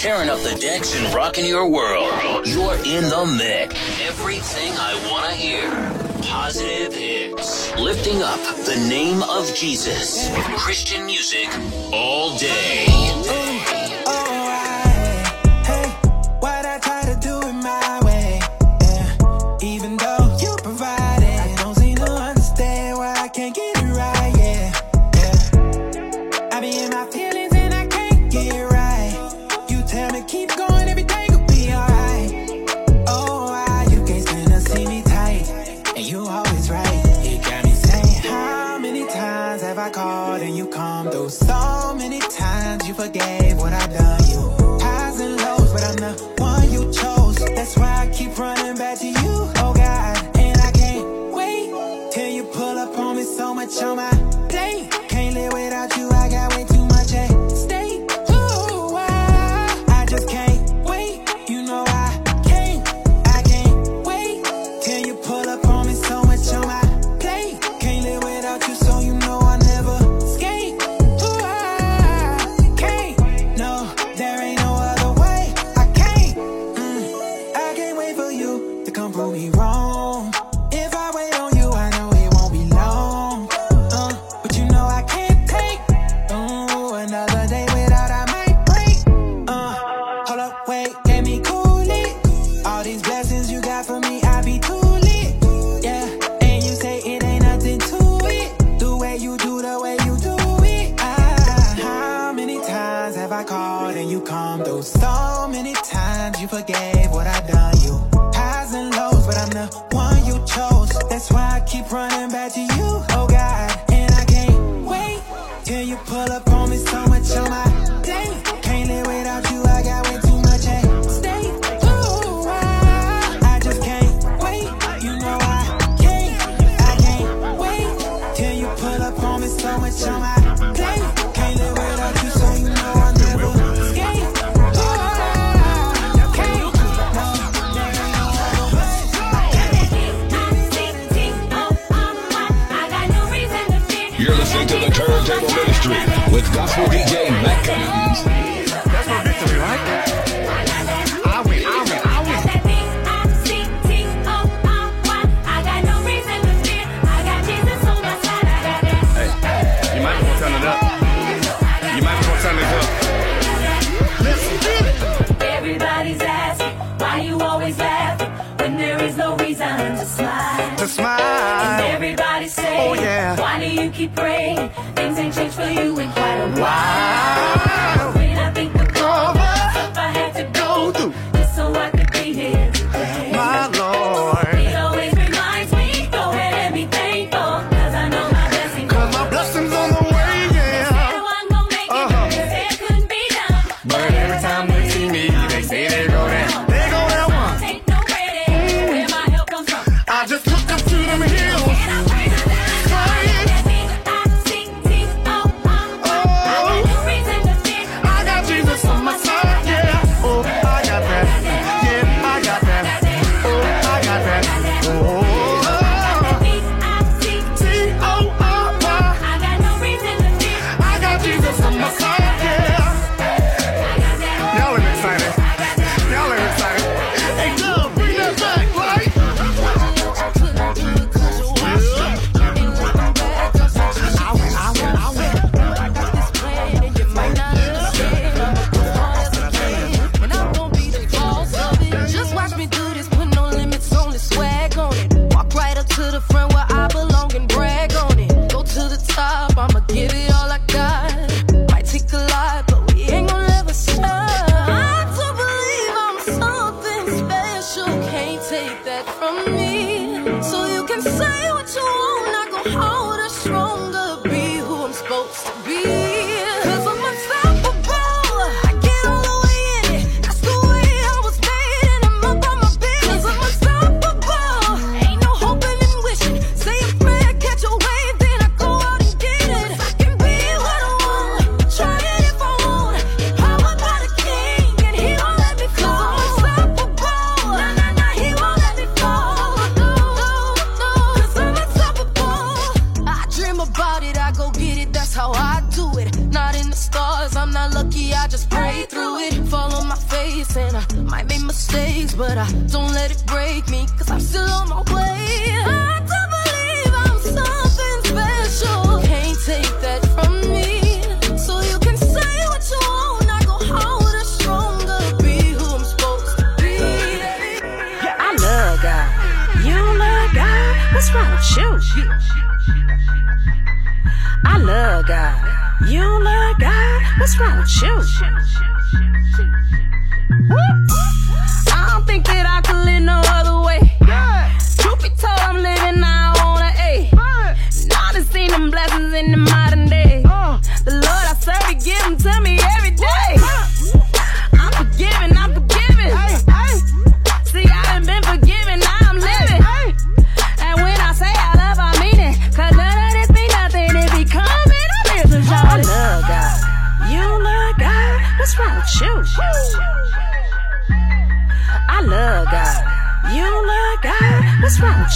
tearing up the decks and rocking your world. You're in the mix. Everything I want to hear. Positive hits. Lifting up the name of Jesus. Christian music all day.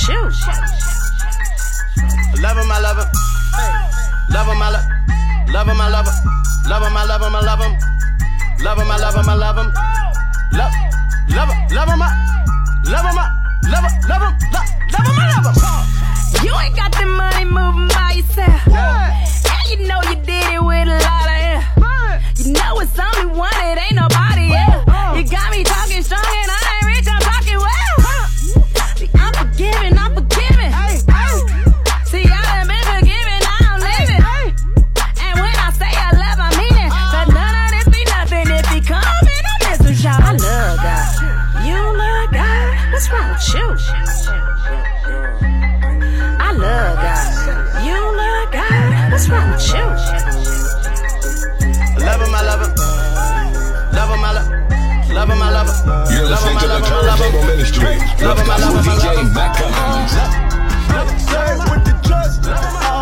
What's wrong with you? Love him, I love him. Love him, I love Love him, I love him. Love him, I love him, I love him. Love him, I love him, I love him. Love, love him, love him, I love him, I love him, love him, love, love him, I love him. You ain't got the money moving by yourself. And you know you did it with a lot of air. You know it's only one, it ain't nobody Ministry with Love him, I love Gospel him, I love DJ Cummings. Serve with the trust.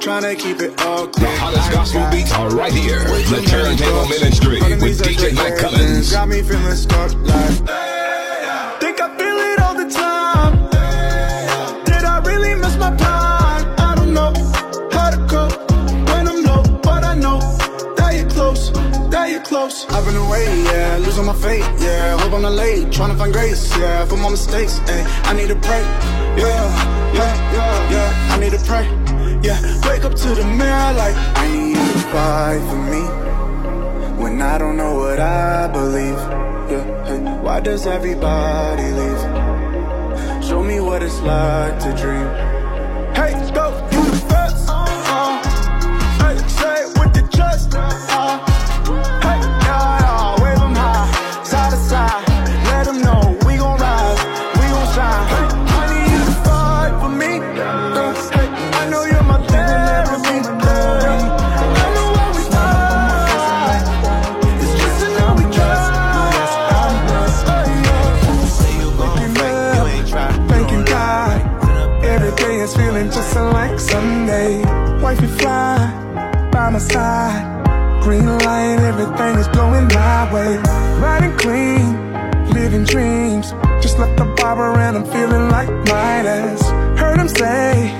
Trying to keep it all The clear. hottest gospel beats are right here. The Turntable. Ministry with DJ Matt Cummins. Got me feeling stuck like. Think I feel it all the time. Did I really miss my time? I don't know how to cope when I'm low, but I know that you're close, that you're close. I've been away, yeah, losing my faith, yeah. Hope I'm not late, trying to find grace, yeah, for my mistakes, hey. I need to pray, yeah, yeah, yeah, yeah. I need to pray, yeah. Wake up to the mirror like I need you to fight for me when I don't know what I believe. Yeah, why does everybody leave? Show me what it's like to dream. Hey, go, first. Uh, hey, say it with the trust. Green light, everything is going my way. Riding clean, living dreams. Just left the barber and I'm feeling like Midas. Heard him say,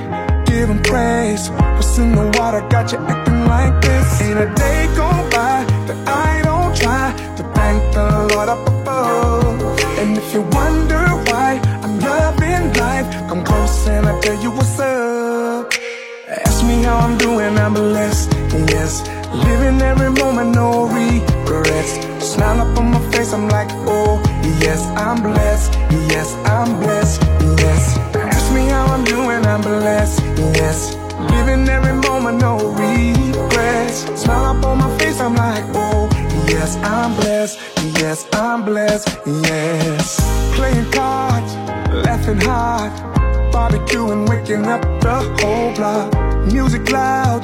give him praise. What's in the water got you acting like this? Ain't a day go by that I don't try to thank the Lord up above. And if you wonder why I'm loving life, come close and I'll tell you what's up. Ask me how I'm doing, I'm blessed, yes. Living every moment, no regrets. Smile up on my face, I'm like, oh, yes, I'm blessed, yes, I'm blessed, yes. Ask me how I'm doing, I'm blessed, yes. Living every moment, no regrets. Smile up on my face, I'm like, oh, yes, I'm blessed, yes, I'm blessed, yes. Playing cards, laughing hard, barbecuing, waking up the whole block. Music loud,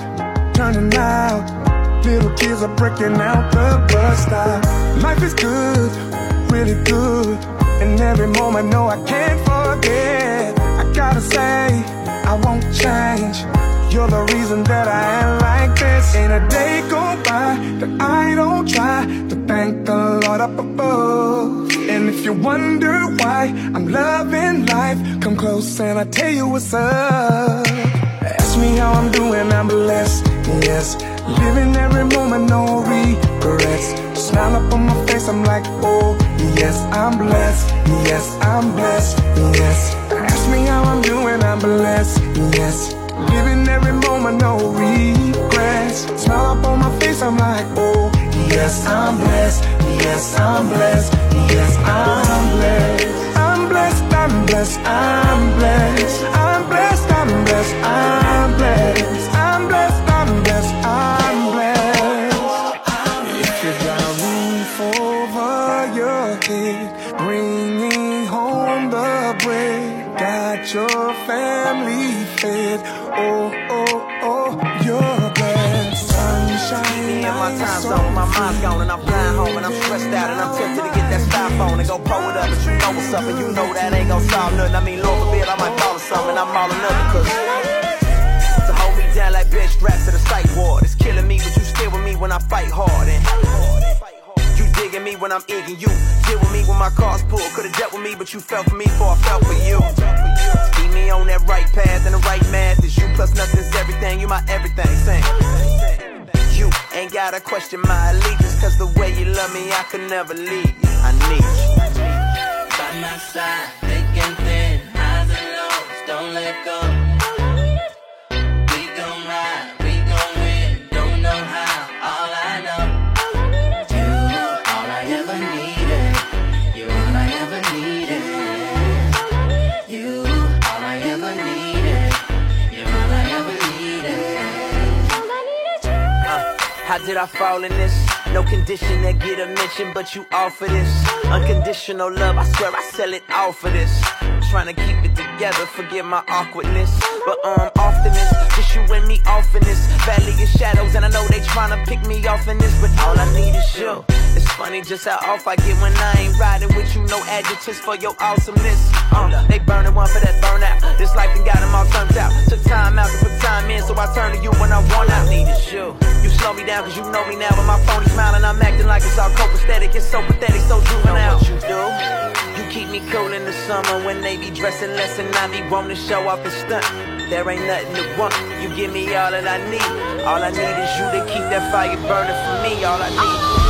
turning out, Little kids are breaking out the bus stop. Life is good, really good. And every moment, no, I can't forget. I gotta say, I won't change. You're the reason that I am like this. Ain't a day go by that I don't try to thank the Lord up above. And if you wonder why I'm loving life, come close and I'll tell you what's up. Ask me how I'm doing, I'm blessed yes. Living every moment, no regrets. Smile up on my face, I'm like, oh, yes, I'm blessed, yes, I'm blessed, yes. Ask me how I'm doing, I'm blessed, yes. Living every moment, no regrets. Smile up on my face, I'm like, oh, yes, I'm blessed, yes, I'm blessed, yes, I'm blessed. I'm blessed, I'm blessed, I'm blessed. I'm blessed, I'm blessed, I'm blessed. I'm blessed, mind's gone and I'm flying home and I'm stressed out and I'm tempted to get that styrofoam and go pull it up, but you know what's up and you know that ain't gon' solve nothing. I mean, Lord forbid, I might fall or something, I'm all or nothing, cause to hold me down like bitch strapped to the sight ward. It's killing me, but you still with me when I fight hard and you digging me when I'm egging you. Deal with me when my car's pulled. Could've dealt with me, but you fell for me before I fell for you. Keep me on that right path and the right math. Is you plus nothing's everything. You my everything. Sing. Ain't gotta question my allegiance, cause the way you love me, I could never leave you. I need you. By my side, thick and thin, highs and lows, don't let go. How did I fall in this? No condition that get a mention, but you offer this. Unconditional love, I swear I sell it all for this. Trying to keep it together, forget my awkwardness. But um, often it's just you and me off in this valley of shadows, and I know they trying to pick me off in this, but all I need is you. It's funny just how off I get when I ain't riding with you. No adjectives for your awesomeness. Um, they burning one for that burnout. This life done got them all turned out. Took time out to put time in, so I turn to you when I want out. I need is you. You slow me down cause you know me now. With my phony smile and I'm acting like it's all copacetic. It's so pathetic, so juvenile. What you do? You keep me cool in the summer when they be dressing less and I be wanting to show off and stunt. There ain't nothing to want. You give me all that I need. All I need is you to keep that fire burning for me. All I need.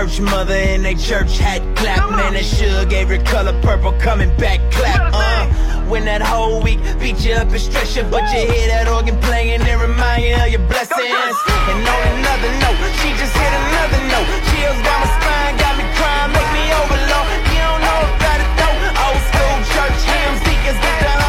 Church mother in a church hat clap. Man, that sure gave her color purple coming back clap. Uh, when that whole week beat you up and stress you, but you hear that organ playing and remind you of your blessings. And on another note, she just hit another note. Chills down my spine, got me crying, make me overload. You don't know about it though. Old school church hymns, deacons get the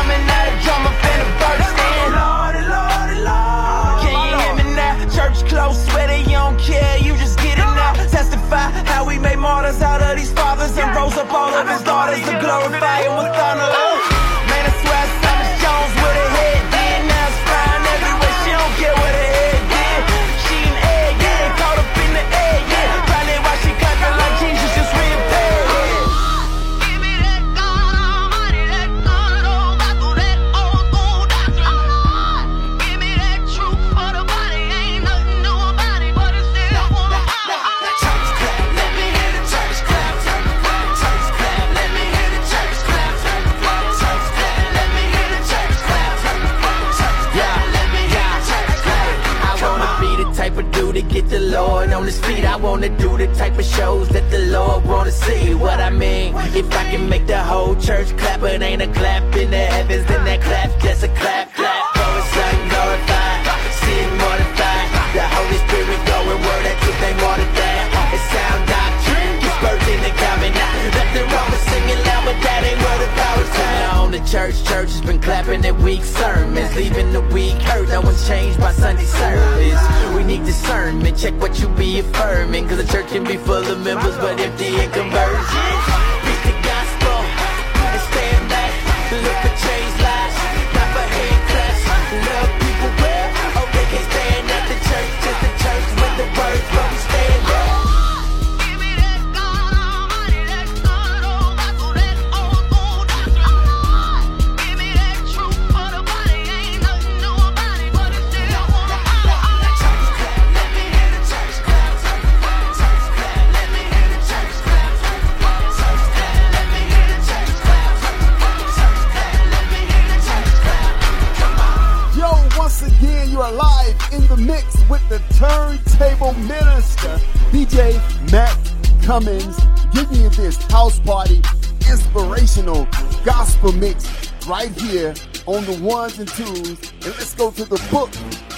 in the mix with the turntable minister, DJ Matt Cummings, giving you this house party inspirational gospel mix right here on the ones and twos. And let's go to the book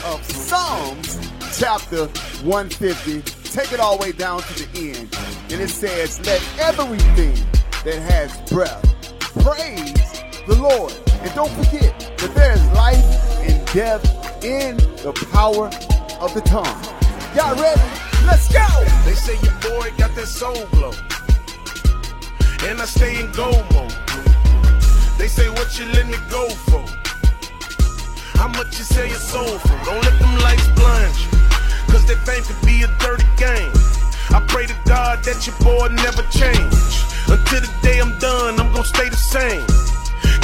of Psalms, chapter 150. Take it all the way down to the end. And it says, Let everything that has breath praise the Lord. And don't forget that there is life and death in the power of the tongue. Y'all ready? Let's go! They say your boy got that soul glow. And I stay in go mode. They say what you let me go for. How much you sell your soul for? Don't let them lights blind you. Cause that fame could be a dirty game. I pray to God that your boy never change. Until the day I'm done, I'm gonna stay the same.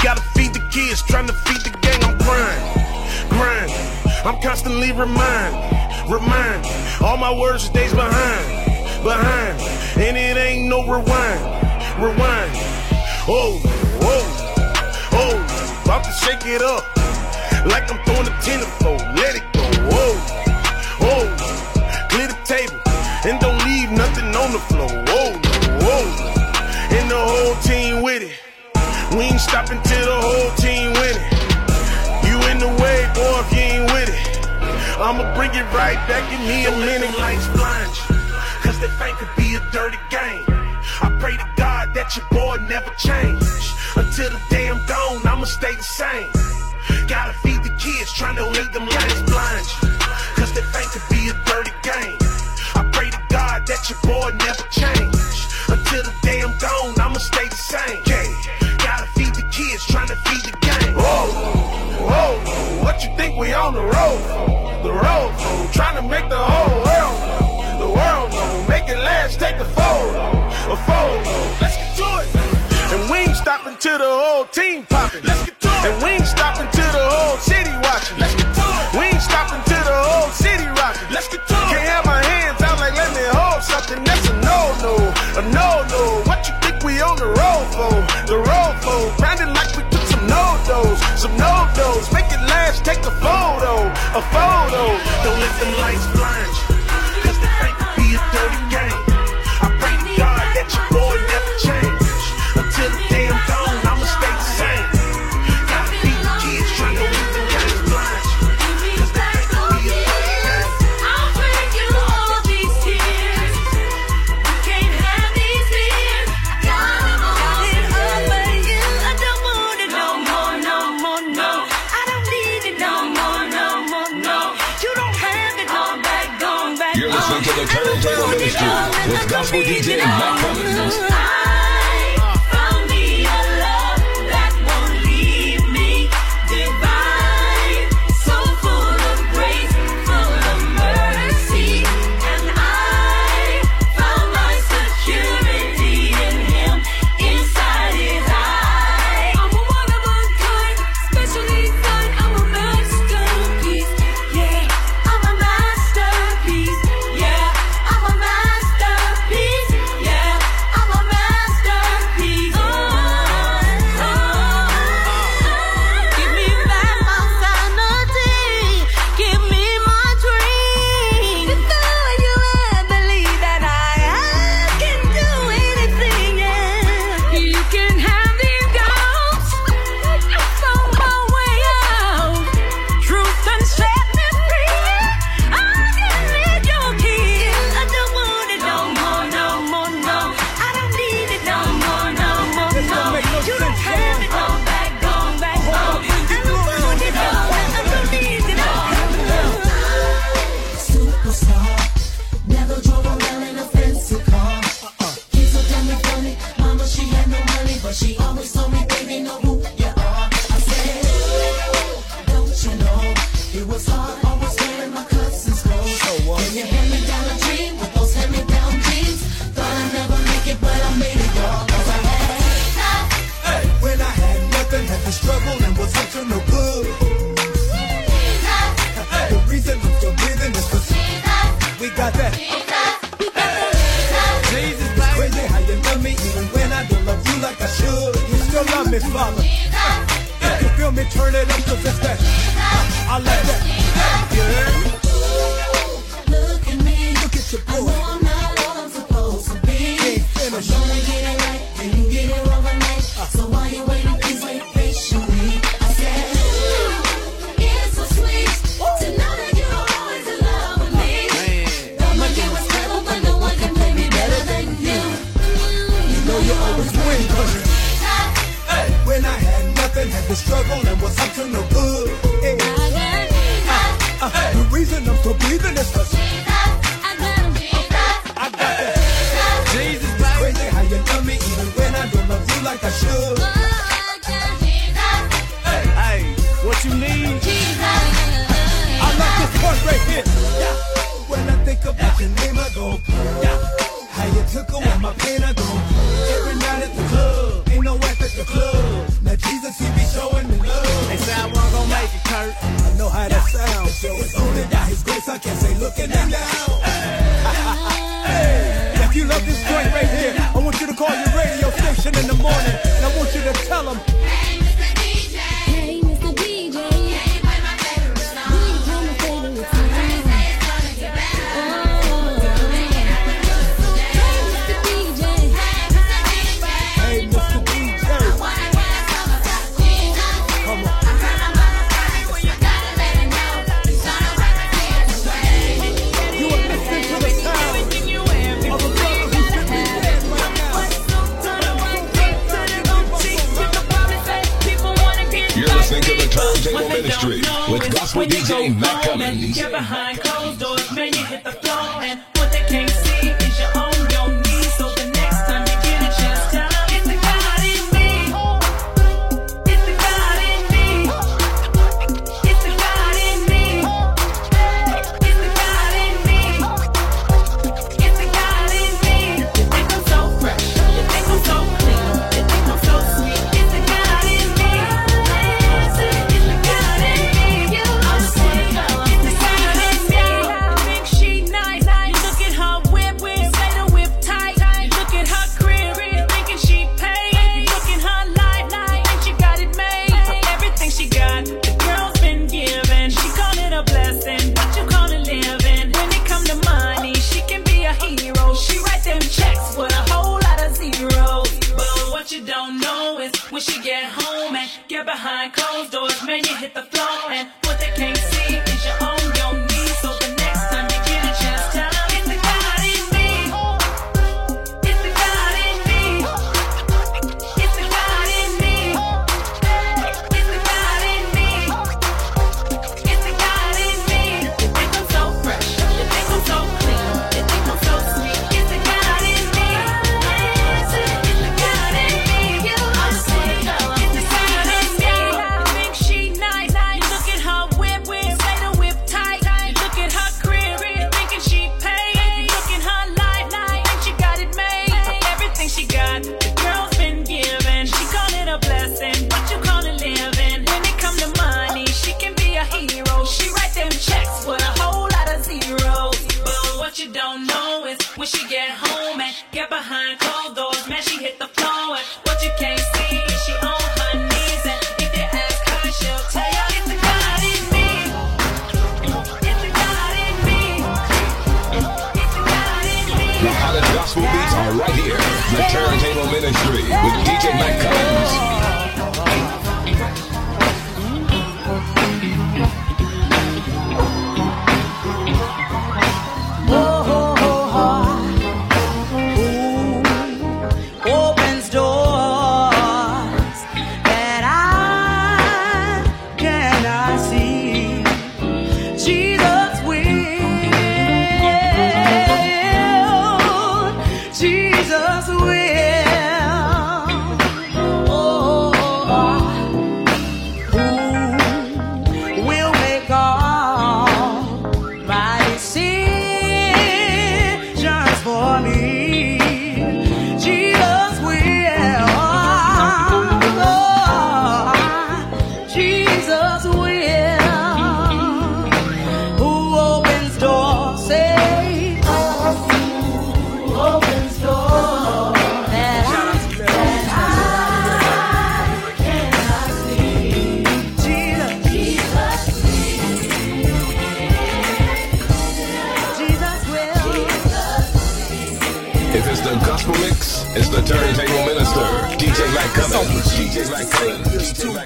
Gotta feed the kids, trying to feed the gang. I'm grinding, grinding. I'm constantly reminding, remind. All my words stays behind, behind. And it ain't no rewind, rewind. Oh, oh, oh. About to shake it up. Like I'm throwing a tennis pole. Let it go. Oh, oh. Clear the table. And don't leave nothing on the floor. Whoa, whoa. And the whole team with it. We ain't stopping till the whole team win it. You in the way, boy, if you. I'ma bring it right back in me a minute. Lights blind you, cause that fame could be a dirty game. I pray to God that your boy never change. Until the day I'm gone, I'ma stay the same. Gotta feed the kids, trying to let them lights blind you. Cause that fame could be a dirty game. I pray to God that your boy never change. Until the day I'm gone, I'ma stay the same. Yeah, gotta feed the kids, trying to feed the game. Whoa, whoa, what you think we on the road for? The road for, trying to make the whole world know. The world know, make it last, take a photo, a photo. Let's get to it. And we ain't stopping till the whole team popping. Let's get to it. And we ain't stopping till the whole city a photo. Don't let them lights blind you. DJ Matt the club. Now Jesus, he be showing me love. They say I won't gon' make it, Kurt. I know how that sounds. So it's only by His grace I can say looking down. Hey. hey. If you love this so warm and get behind. It's the turntable minister, DJ Mike Cummings. DJ Mike Cummins. Too too.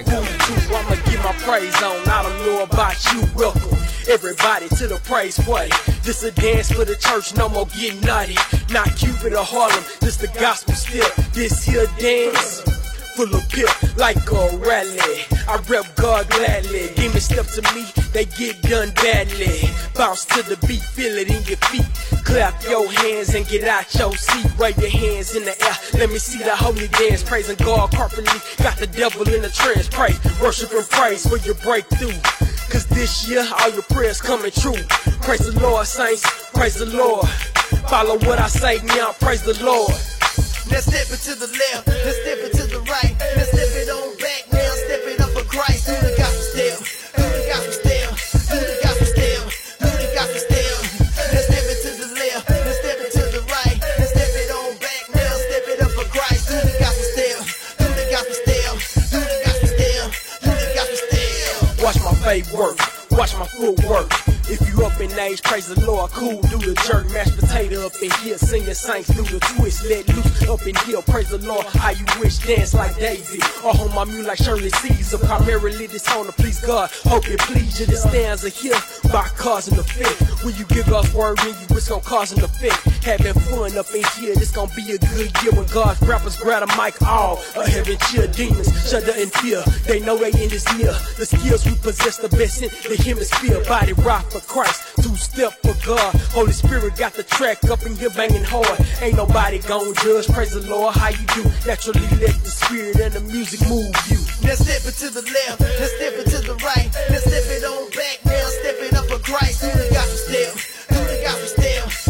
I'ma get my praise on. I don't know about you, welcome. Everybody to the praise party. This a dance for the church, no more getting nutty. Not Cupid or Harlem, this the gospel still. This here dance full of pip like a rally. I rep God gladly. Demons step to me, they get done badly. Bounce to the beat, feel it in your feet. Clap your hands and get out your seat. Wave your hands in the air. Let me see the holy dance. Praising God corporately. Got the devil in the trance. Pray, worship and praise for your breakthrough. Cause this year all your prayers coming true. Praise the Lord, saints. Praise the Lord. Follow what I say now. Praise the Lord. Let's step it to the left, let's step it to the right, let's step it on back now, step it up for Christ. Do the gospel step, do the gospel step, do the gospel step, do the gospel step. Let's step it to the left, let's step it to the right, let's step it on back now, step it up for Christ. Do the gospel step, do the gospel step, do the gospel step, do the gospel step. Watch my faith work, watch my footwork. If you up in age, praise the Lord, cool, do the jerk, mashed potato up in here, singing saints, do the twist, let loose up in here, praise the Lord, how you wish, dance like Daisy, or home my mule like Shirley Caesar, primarily this to please God, hope it please you, this stanza here, by causing the fit, when you give God's word in you, it's gonna cause an effect, having fun up in here, this gonna be a good year when God's rappers grab a mic, all a heaven cheer, demons shudder in fear, they know they in is near, the skills we possess the best in the hemisphere, body rock Christ, two step for God. Holy Spirit got the track up in here banging hard. Ain't nobody gon' judge. Praise the Lord, how you do? Naturally let the spirit and the music move you. Let's step it to the left, let's step it to the right, let's step it on back now, step it up for Christ. Do the gospel step, do the gospel step,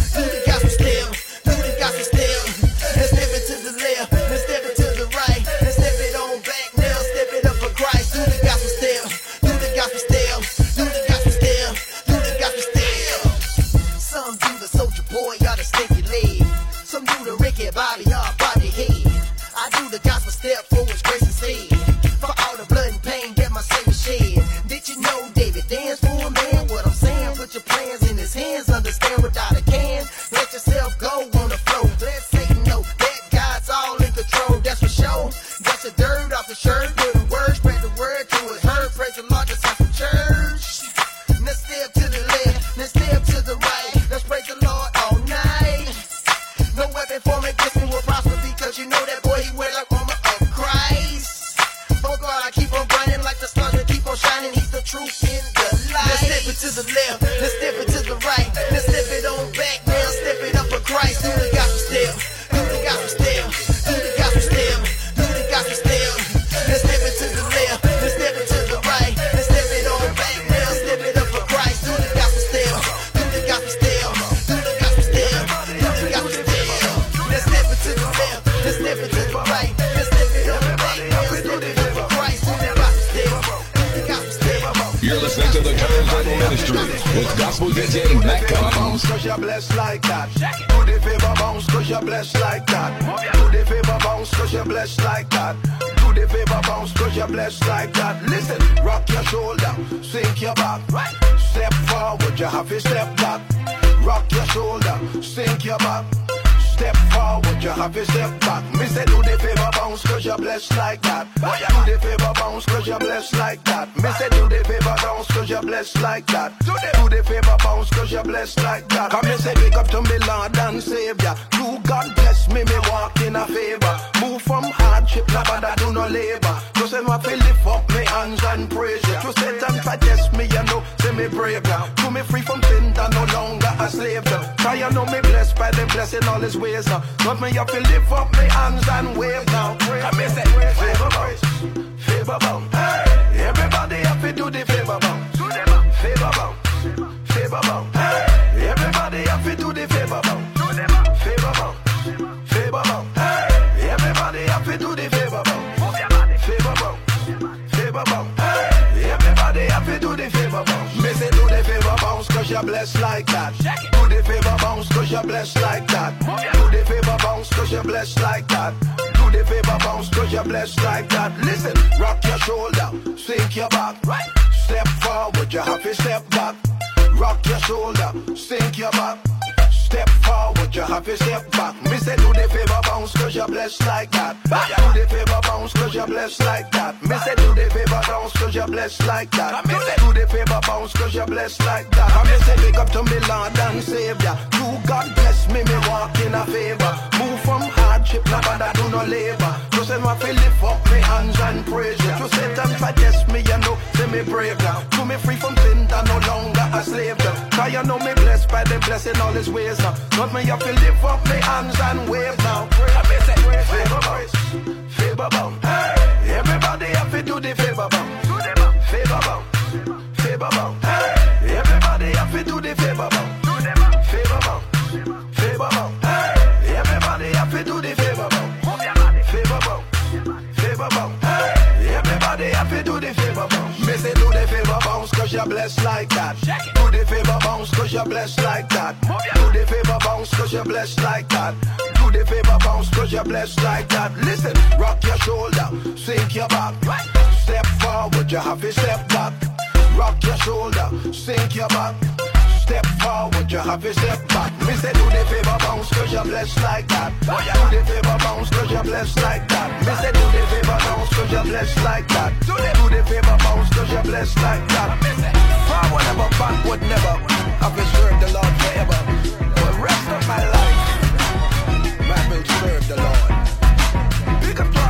you have to step back. Rock your shoulder, sink your back. Step forward, you have to step back. Me say do the favor bounce cause you're blessed like that. Do the favor bounce cause you're blessed like that. Me say do the favor bounce cause you're blessed like that. Do the, do the favor bounce cause you're blessed like that. Come me say big up to me Lord and Savior. Do God bless me, me walk in a favor. Move from hardship, now but I do no labor. Just say my feel lift up me hands and praise you. To Satan suggest me, you know, me brave now. To me free from sin, that no longer a slave now. Try you know me blessed by the blessing all his ways now. Not me up to lift up me hands and wave now. Come me say, favor bounce, favor bounce. Hey, everybody have to do the favor bounce. Favor bounce, favor bounce. You're blessed like that. Do the favor bounce cause you're blessed like that. Do the favor bounce cause you're blessed like that. Do the favor bounce cause you're blessed like that. Listen, rock your shoulder, sink your back. Step forward, you have to step back. Rock your shoulder, sink your back. Step forward, you have to step back. Me say do the favor bounce cause you're blessed like that. Do the favor bounce cause you're blessed like that. Me say do the favor bounce cause you're blessed like that. Me say do the favor bounce cause you're blessed like that. I me say big up to me Lord and Savior. Do God bless me, me walk in a favor. Move from hardship, now but I do no labor. Just say my feel lift up me hands and praise you. To Satan suggest me, you know, say me brave now. To me free from sin, that no longer a slave now. Cause you know me blessed by the blessing all his ways now. Got me up to lift up my hands and wave now. Favor boys, favor bound. Hey. Everybody have to do the favor bound. Favor bound, favor bound. you're blessed like that. Do the favor bounce, cause you're blessed like that. Do the favor bounce, cause you're blessed like that. Listen, rock your shoulder, sink your back. Step forward, you have to step back. Rock your shoulder, sink your back. Step forward, you have to step back. Me say do the favor bounce, cause you're blessed like that. Do the favor bounce, cause you're blessed like that. Me say do the favor bounce, cause you're blessed like that. Do the favor bounce, cause you're blessed like that. Forward, never backward, never. I've served the Lord forever. For the rest of my life, I've served the Lord. Up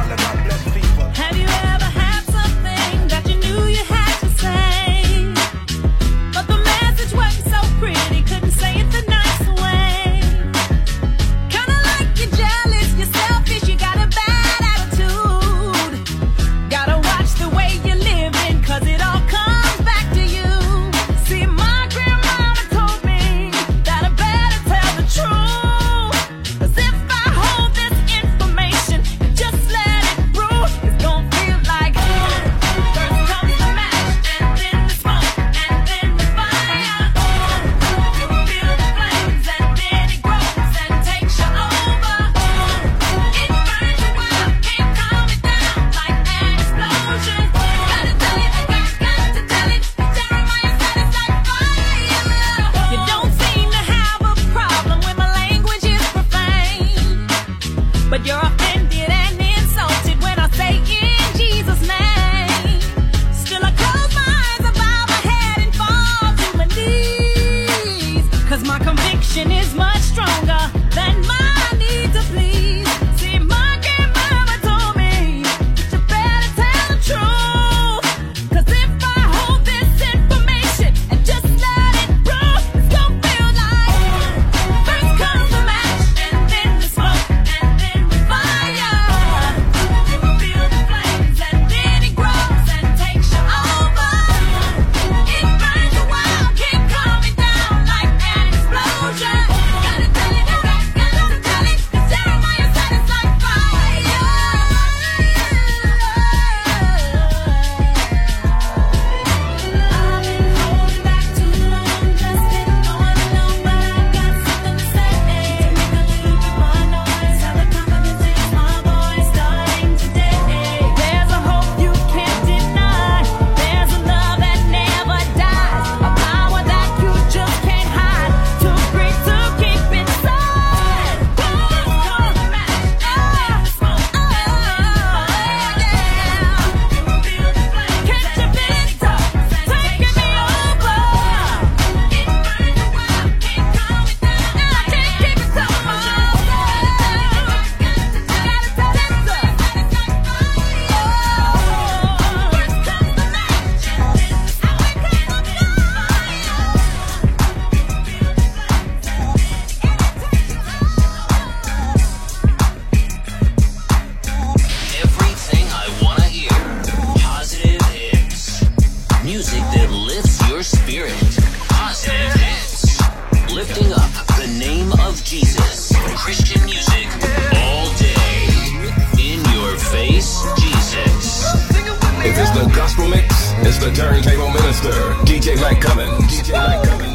It's the gospel mix. It's the turntable minister, DJ Mike Cummins. DJ Mike Cummins.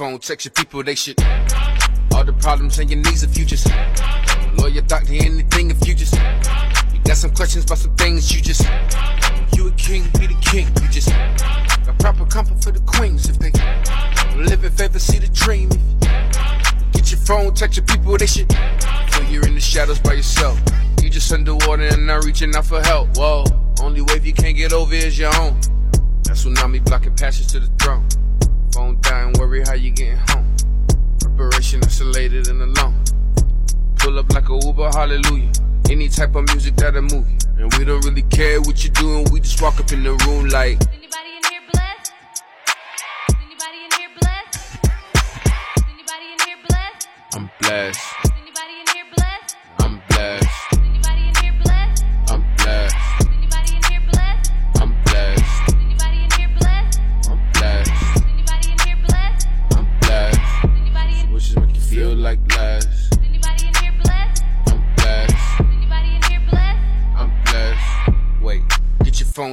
Phone, text your people, they shit. All the problems and your needs if you just lawyer, doctor, anything if you just you got some questions about some things you just you a king, be the king. You just got proper comfort for the queens if they live in favor, see the dream. Get your phone, text your people, they shit. Feel you're in the shadows by yourself. You just underwater and not reaching out for help. Whoa, only wave you can't get over is your own. That tsunami blocking passage to the throne. Worry how you getting home. Preparation isolated and alone. Pull up like a Uber, hallelujah. Any type of music that'll move. And we don't really care what you're doing, we just walk up in the room like. That. Is anybody in here blessed? Is anybody in here bless? Is anybody in here blessed? I'm blessed.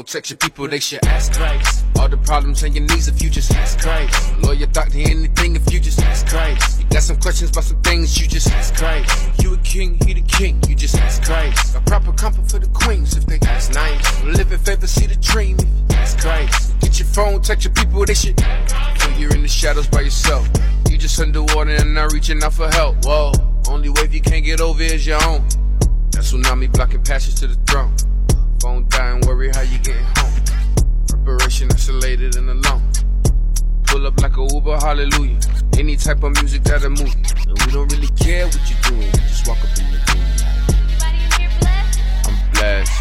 Your text your people, they should ask Christ. All the problems and your needs if you just ask Christ. Lawyer, doctor, anything if you just ask Christ. You got some questions about some things, you just ask Christ. You a king, he the king, you just ask Christ. A proper comfort for the queens if they ask nice. Live in favor, see the dream if ask Christ. Get your phone, text your people, they should feel you're in the shadows by yourself. You just underwater and not reaching out for help. Whoa, only wave you can't get over is your own. That tsunami blocking passage to the throne. Phone dying, worry how you getting home. Preparation isolated and alone. Pull up like a Uber, hallelujah. Any type of music that'll move you. And we don't really care what you're doing, we just walk up in the room. I'm blessed.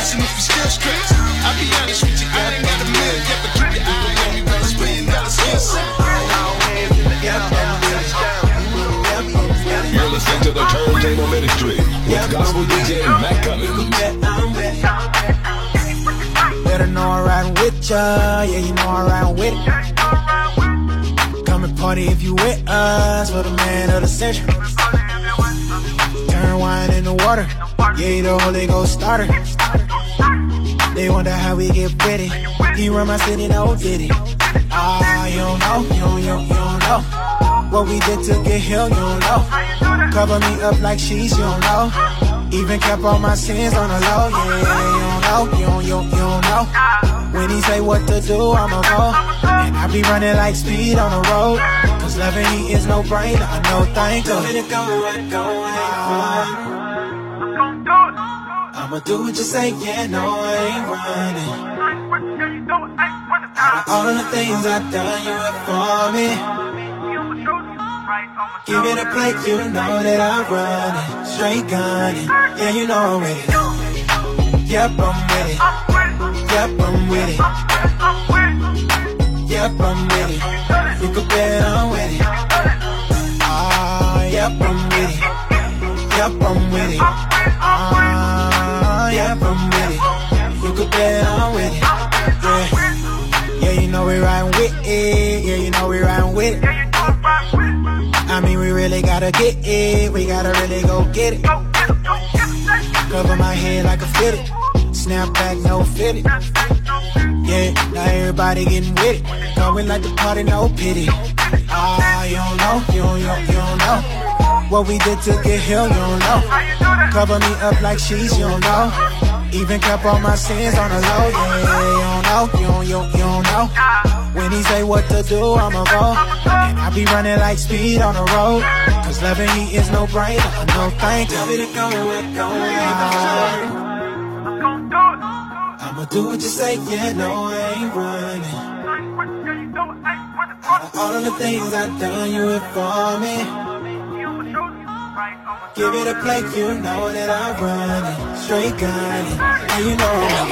Blessing if you still stressed. I'll be honest with you, I ain't got a million yet, but keep your eye on me when it's million dollars skill set. You're listening to the Turntable Ministry with Gospel DJ Matt Cummins. Better know I'm riding with ya, yeah, you know I'm riding with it. Come and party if you with us, for the man of the century. Turn wine into water, yeah, you the Holy Ghost starter. They wonder how we get pretty. He run my city, no did it. Ah, you don't know, you don't, you don't, you don't know. What we did to get here, you don't know. Cover me up like she's, you don't know. Even kept all my sins on the low, yeah, you don't know, you don't, you you don't know. When he say what to do, I'ma go. And I be running like speed on the road. Cause loving he is no brainer, I know, thank you. I'ma do what you say, yeah, no, I ain't running. Out of all of the things I've done, you have for me. Give it a play, you know that I'm running. Straight gunning, yeah, you know I'm with it. Yep, I'm with it. Yep, I'm with it. Yep, I'm with it. You could bet I'm with it. Ah, yep, I'm with it. Yep, I'm with it. Ah, yep, I'm with it. You could bet I'm with it. Yeah, yeah, you know we riding with it. Yeah, you know we riding with it. I mean, we really gotta get it. We gotta really go get it. Cover my head like a fitted. Snap back, no fitted. Yeah, now everybody getting with it. Going like the party, no pity. Ah, you don't know, you don't, you don't, you don't know. What we did to get here, you don't know. Cover me up like she's, you don't know. Even kept all my sins on the low, yeah, you don't know, you don't, you you don't know. When he say what to do, I'ma go. And I be running like speed on the road. Cause loving he is no brainer, no know, thank you. Tell me to go and go I'ma do what you say, yeah, no, I ain't running. Out of all of the things I've done, you have for me. Give it a play, you know that I'm running. Straight gunning, and you know I'm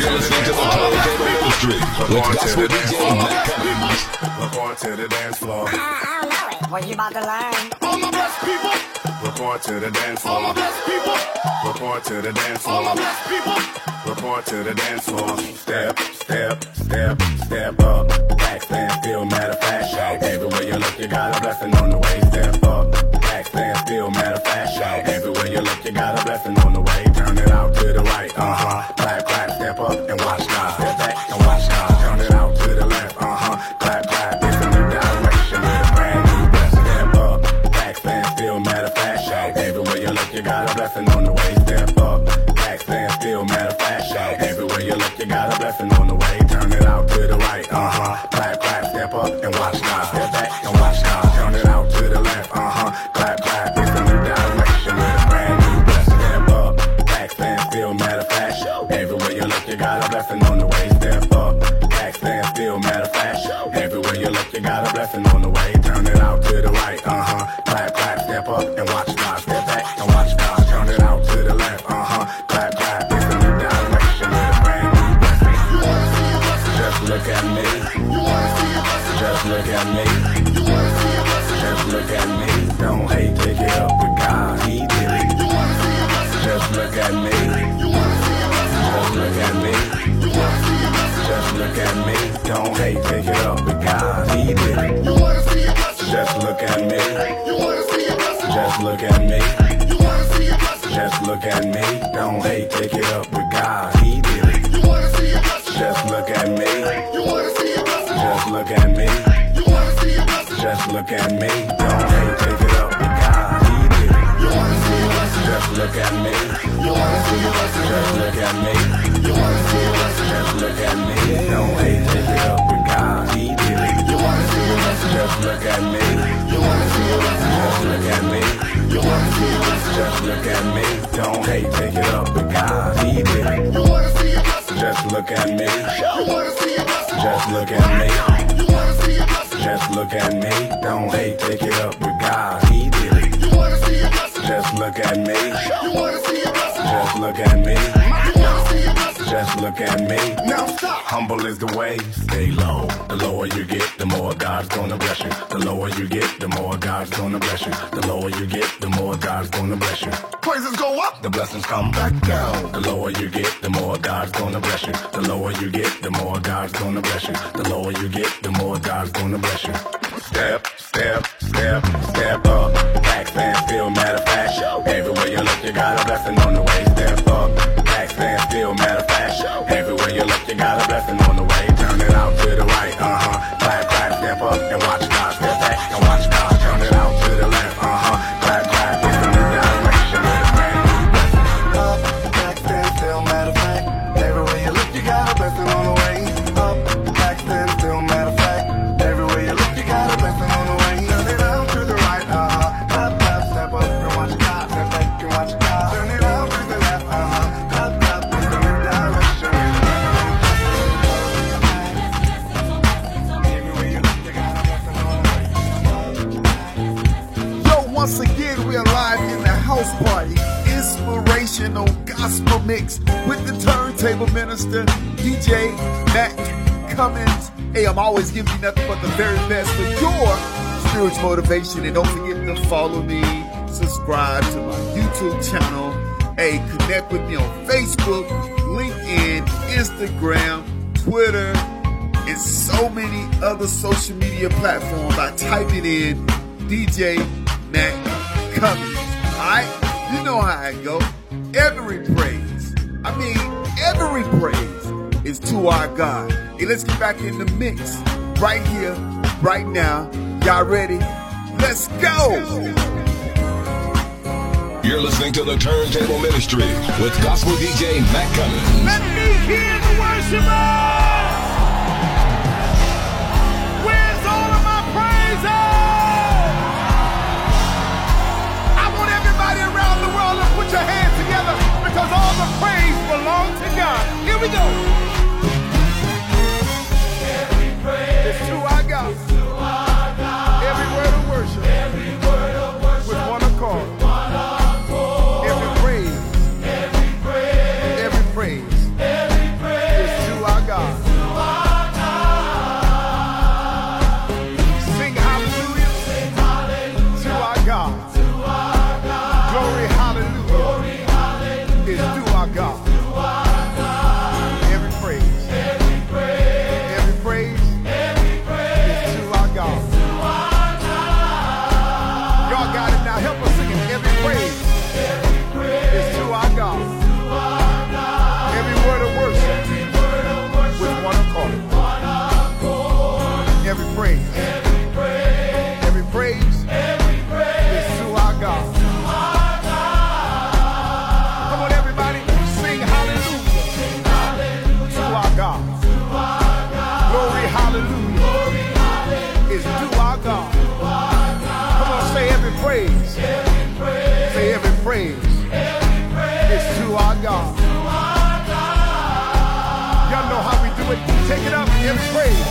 You're listening to the Turntable Ministry with Gospel DJ Matt Cummins. Report to the dance floor. What you about to learn? All my blessed people. Report to the dance floor. All my blessed people. Report to the dance floor. All my blessed people. Report to the dance floor. Step, step, step, step up. Stand still, matter of fact. shout. Everywhere you look, you got a blessing on the way. Step up, back, stand still, matter of fact. Shout. Everywhere you look, you got a blessing on the way. Turn it out to the right, uh huh. Clap, clap, step up and watch look at me. Don't hate, take it up with God. He did it. Just look at me. You wanna see your Just look at me. You wanna see your Just look at me. Don't hate, take it up with God. He did it. Just look at me. You wanna see your Just look at me. Just look at me. Now stop. Humble is the way. Stay low. The lower you get, the more God's gonna bless you. The lower you get, the more God's gonna bless you. The lower you get, the more God's gonna bless you. Praises go up. The blessings come back down. The lower you get, the more God's gonna bless you. The lower you get, the more God's gonna bless you. The lower you get, the more God's gonna bless you. Step, step, step, step up. Back, stand still, matter of fact. Everywhere you look, you got a blessing on the way. Step up. Stand still, matter fact. Everywhere you look, you got a blessing on the way. Turn it out to the right, uh huh. Clap, clap, step up and watch God. Turntable minister, DJ Matt Cummins. Hey, I'm always giving you nothing but the very best for your spiritual motivation. And don't forget to follow me, subscribe to my YouTube channel. Hey, connect with me on Facebook, LinkedIn, Instagram, Twitter, and so many other social media platforms. by typing in DJ Matt Cummings. Alright? You know how I go. Every praise, I mean, every praise is to our God. Hey, let's get back in the mix right here, right now. Y'all ready? Let's go! You're listening to the Turntable Ministry with Gospel DJ Matt Cummins. Let me hear the worshipers! Where's all of my praises? I want everybody around the world to put your hands together because all the praise belongs to Here we go. Praise